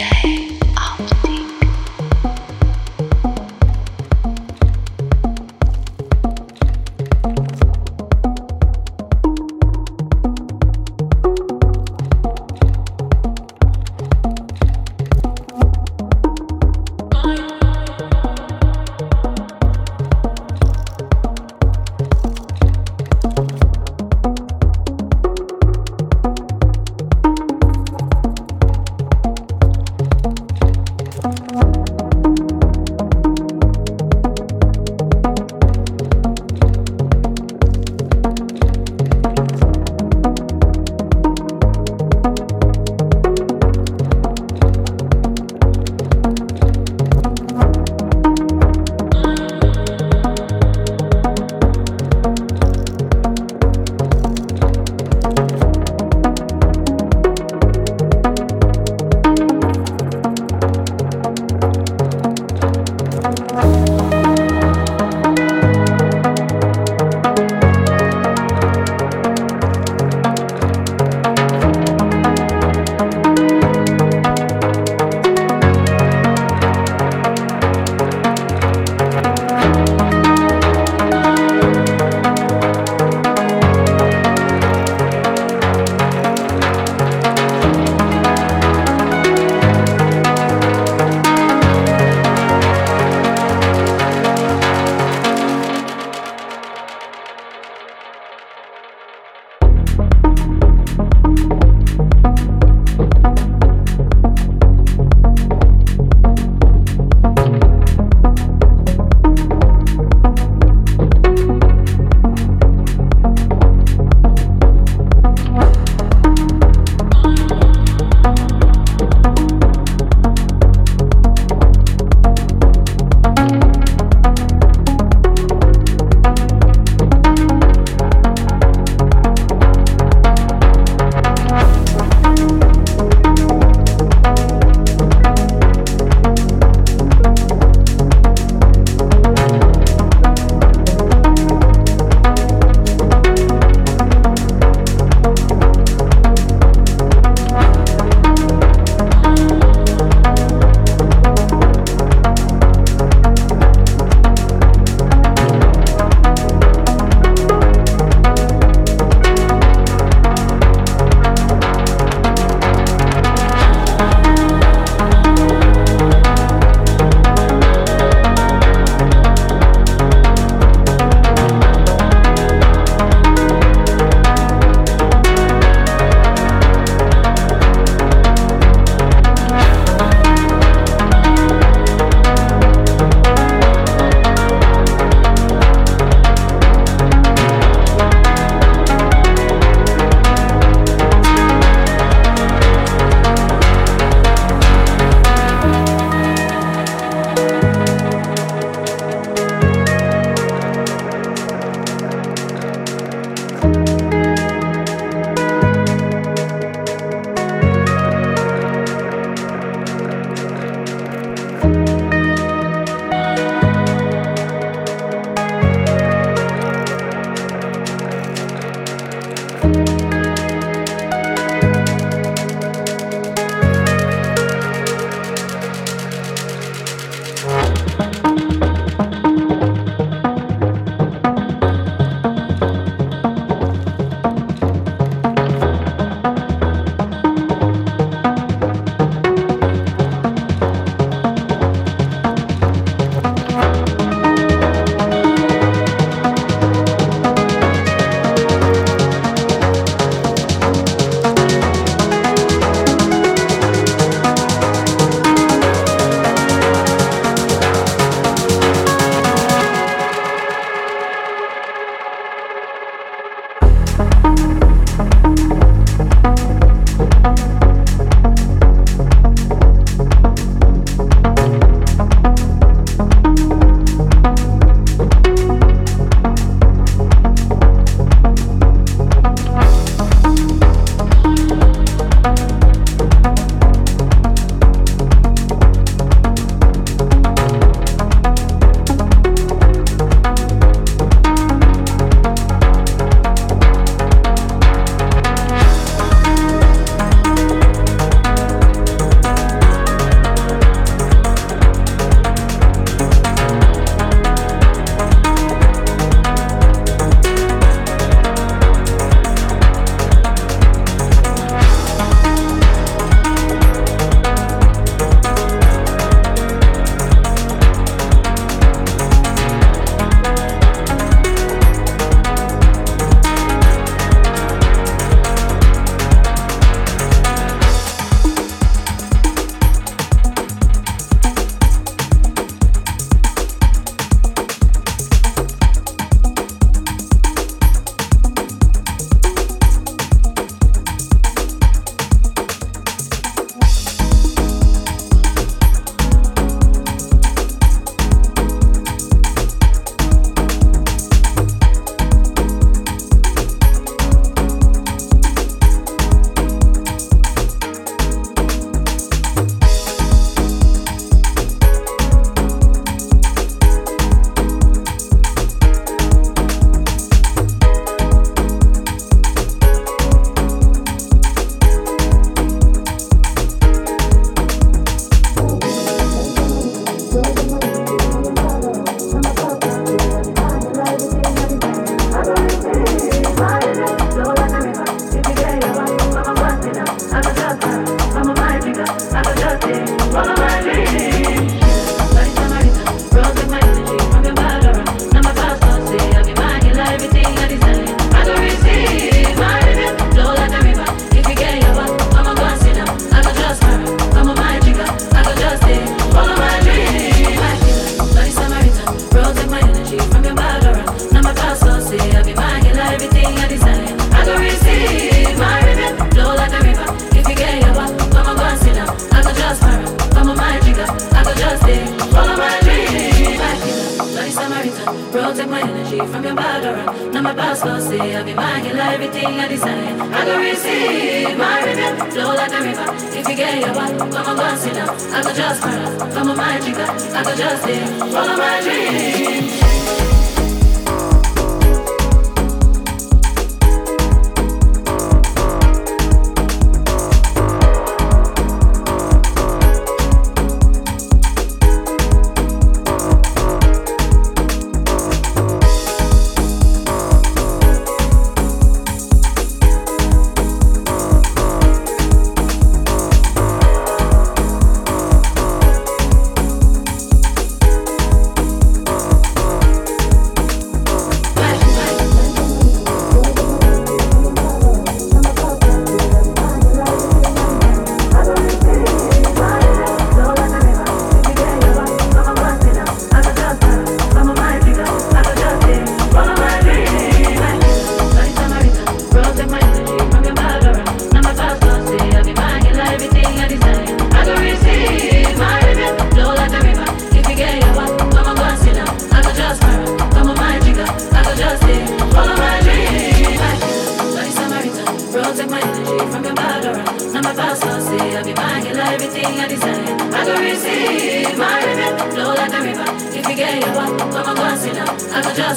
say.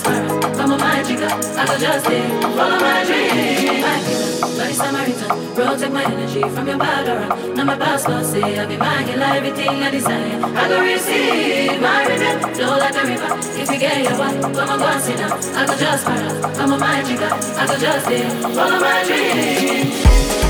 prosper. Come on, my trigger, I go just there. Follow my dream. My killer, bloody Samaritan. Protect my energy from your bad aura. Now my pastor say I be my killer, everything I desire. I go receive my revenge, flow like a river. If you get your wife, come on, go and sit down. I go just para. Come on, my trigger, I go just there. Follow my dream.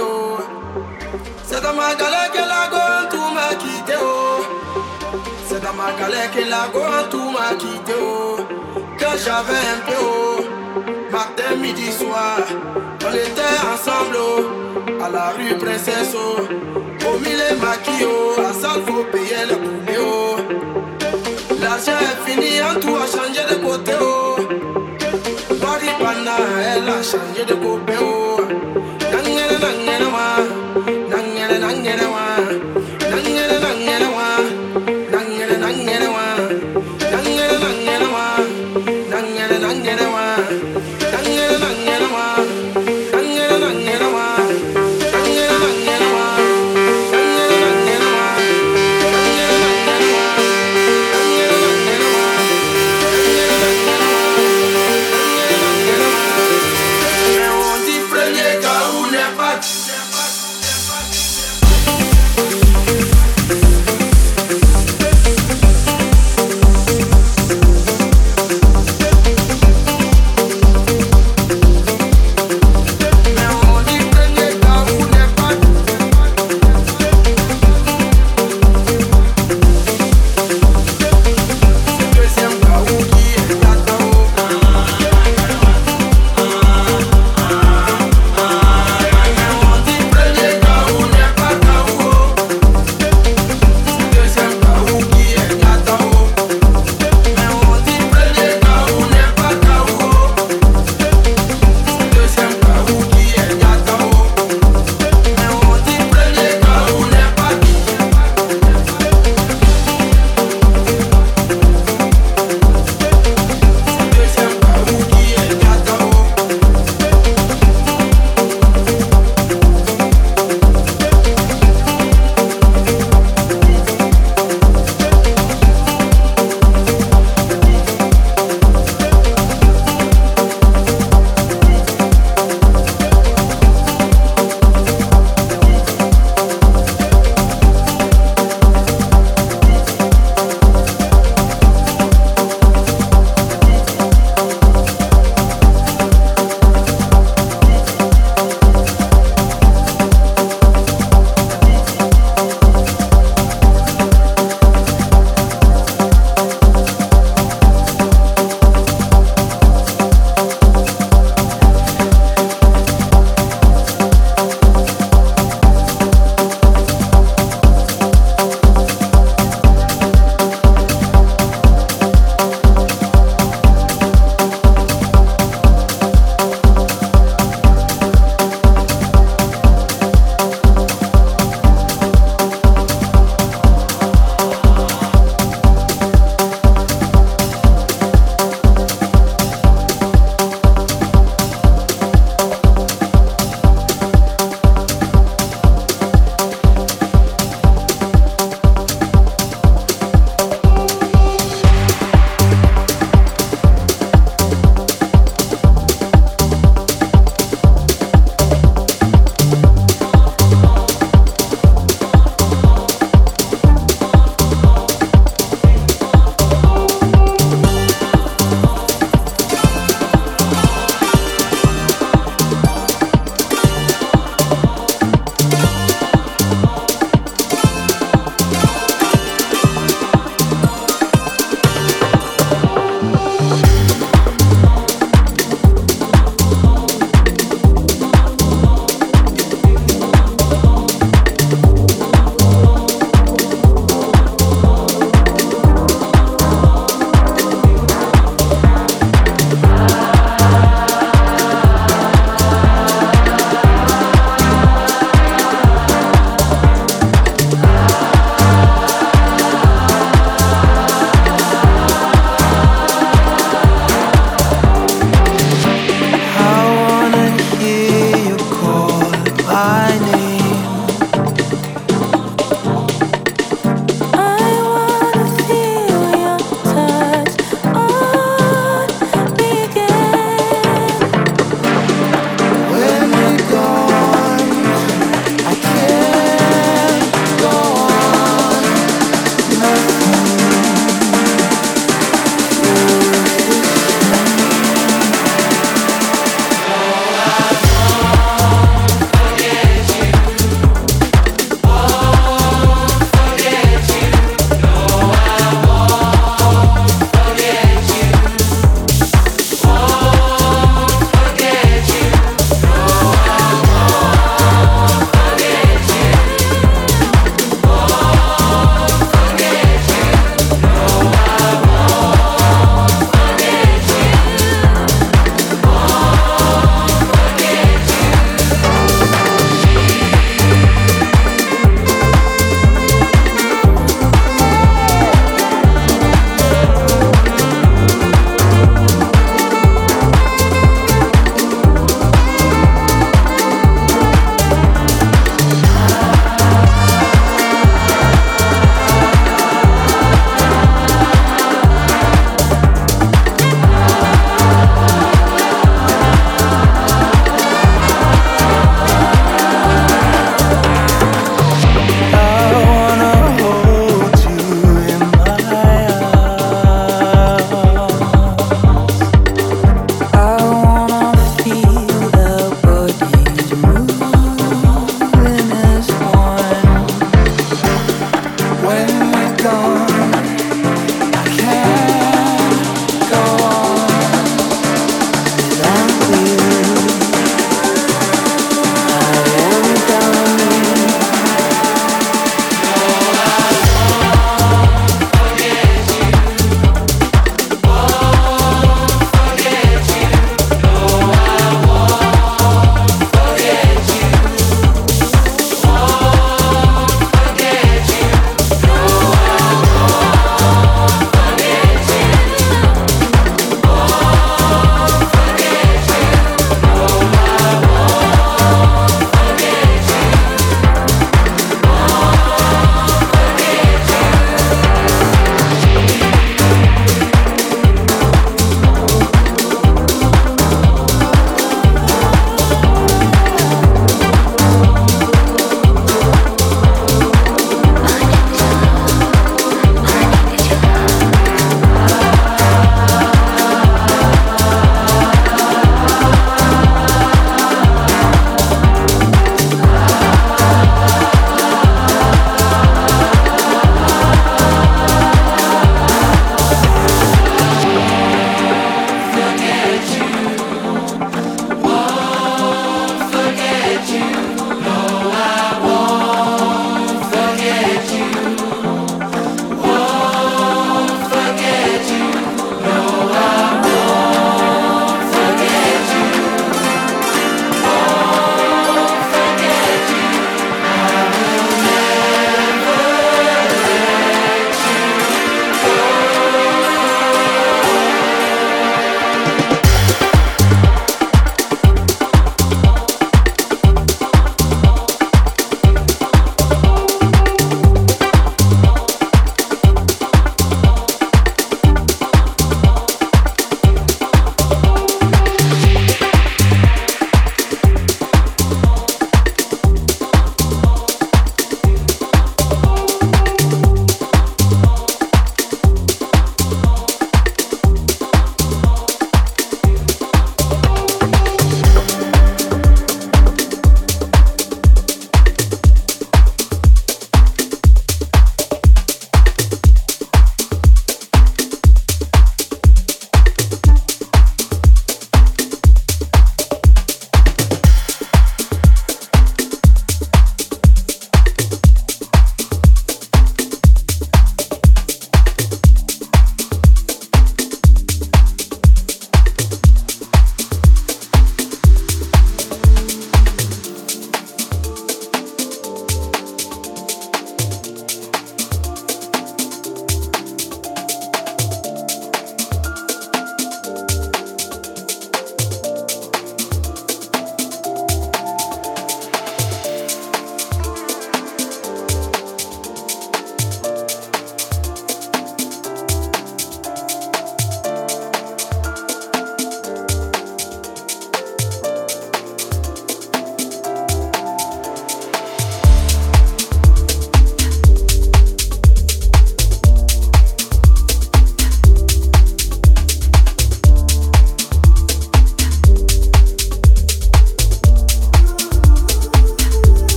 Oh. C'est dans ma galère que la gomme tout m'a quitté oh. C'est dans ma galère que la gomme tout m'a quitté oh. Que j'avais un peu oh. Matin, midi, soir, on était ensemble oh. À la rue Princesse oh. Au milieu maquis oh. À salle faut payer le poulet oh. L'argent est fini, en tout a changé de côté oh. Maripana, elle a changé de côté oh.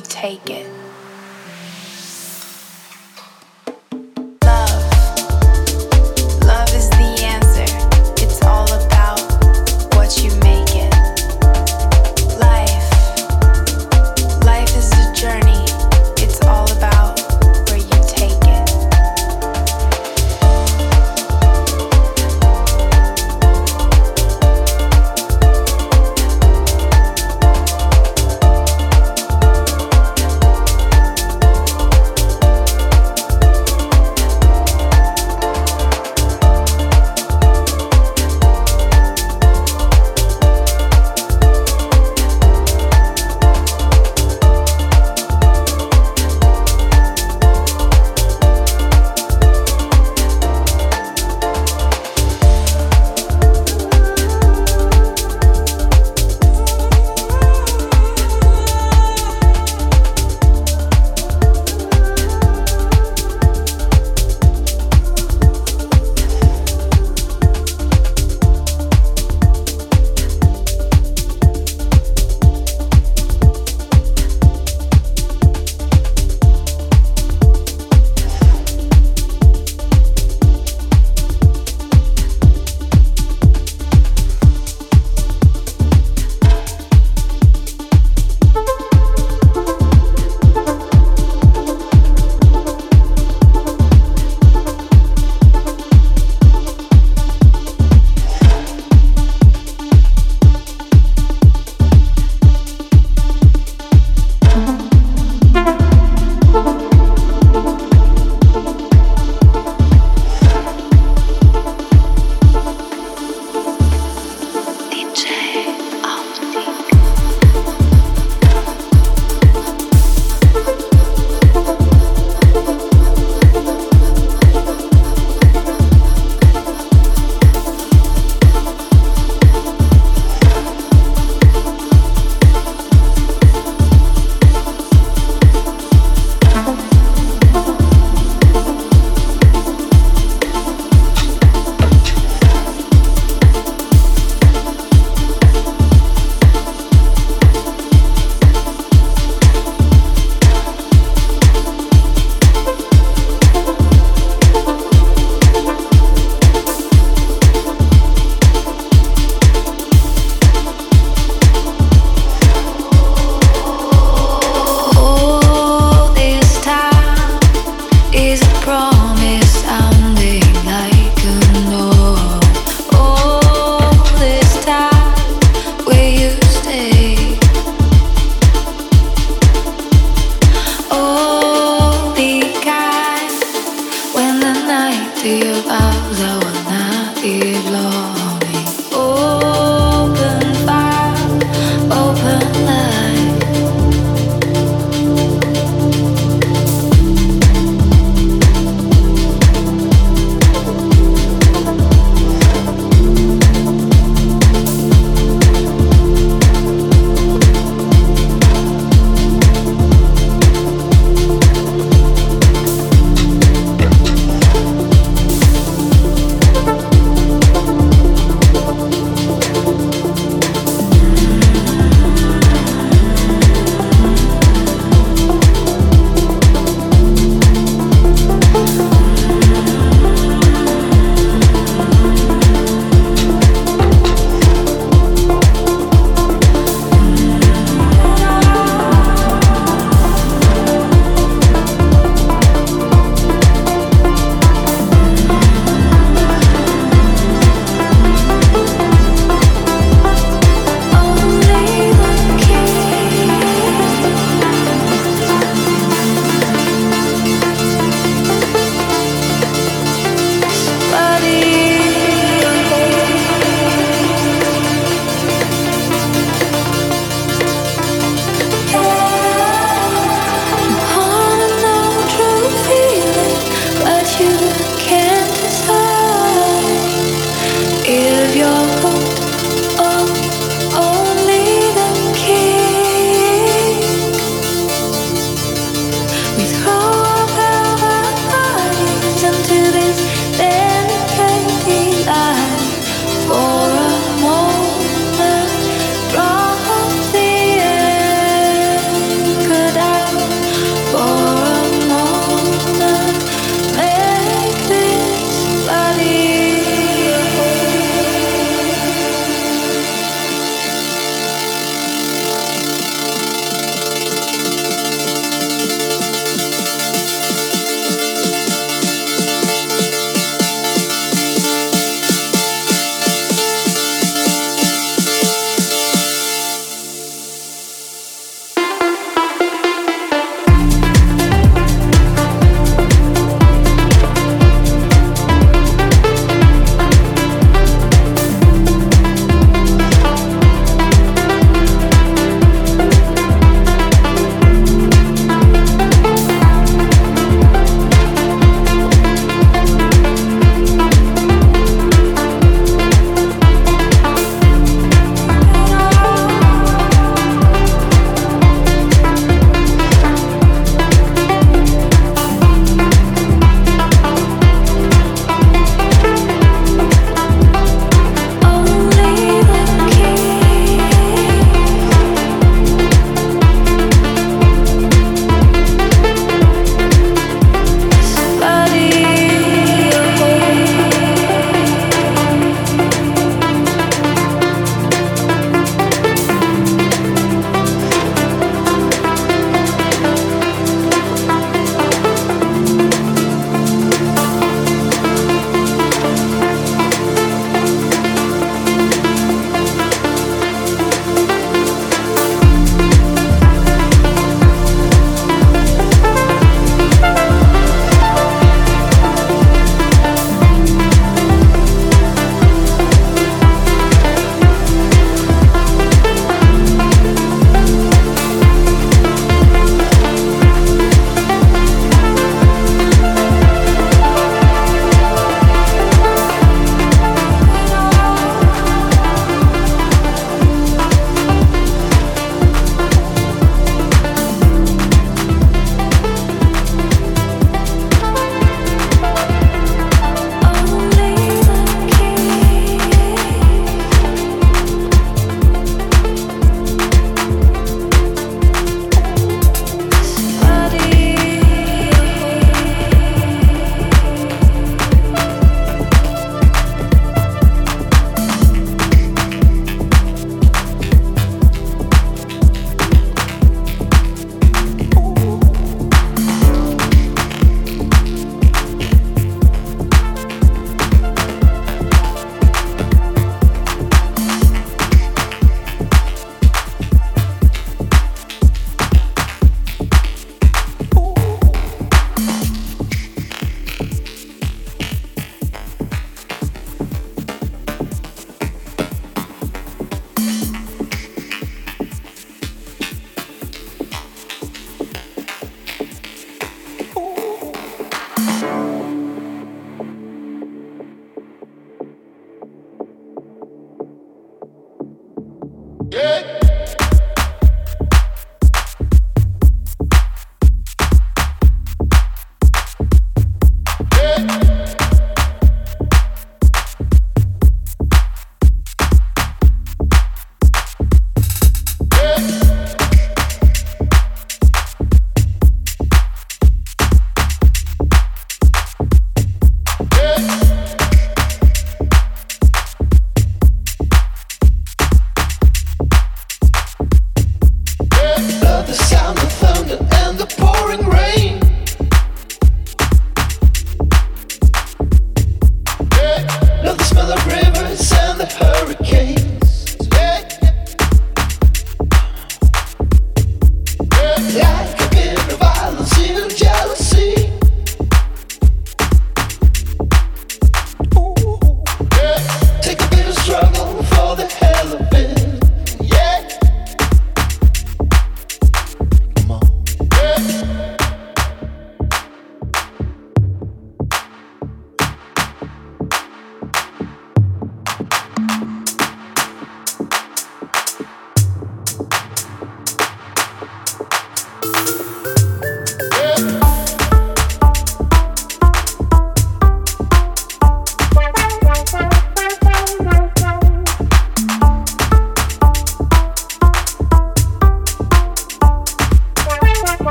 You take it.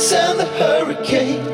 And the hurricanes.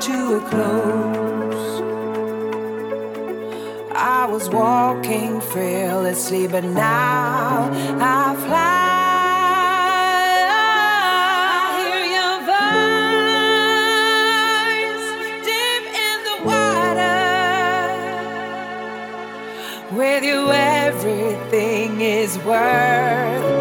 Close. I was walking fearlessly, but now I fly. I hear your voice deep in the water. With you, everything is worth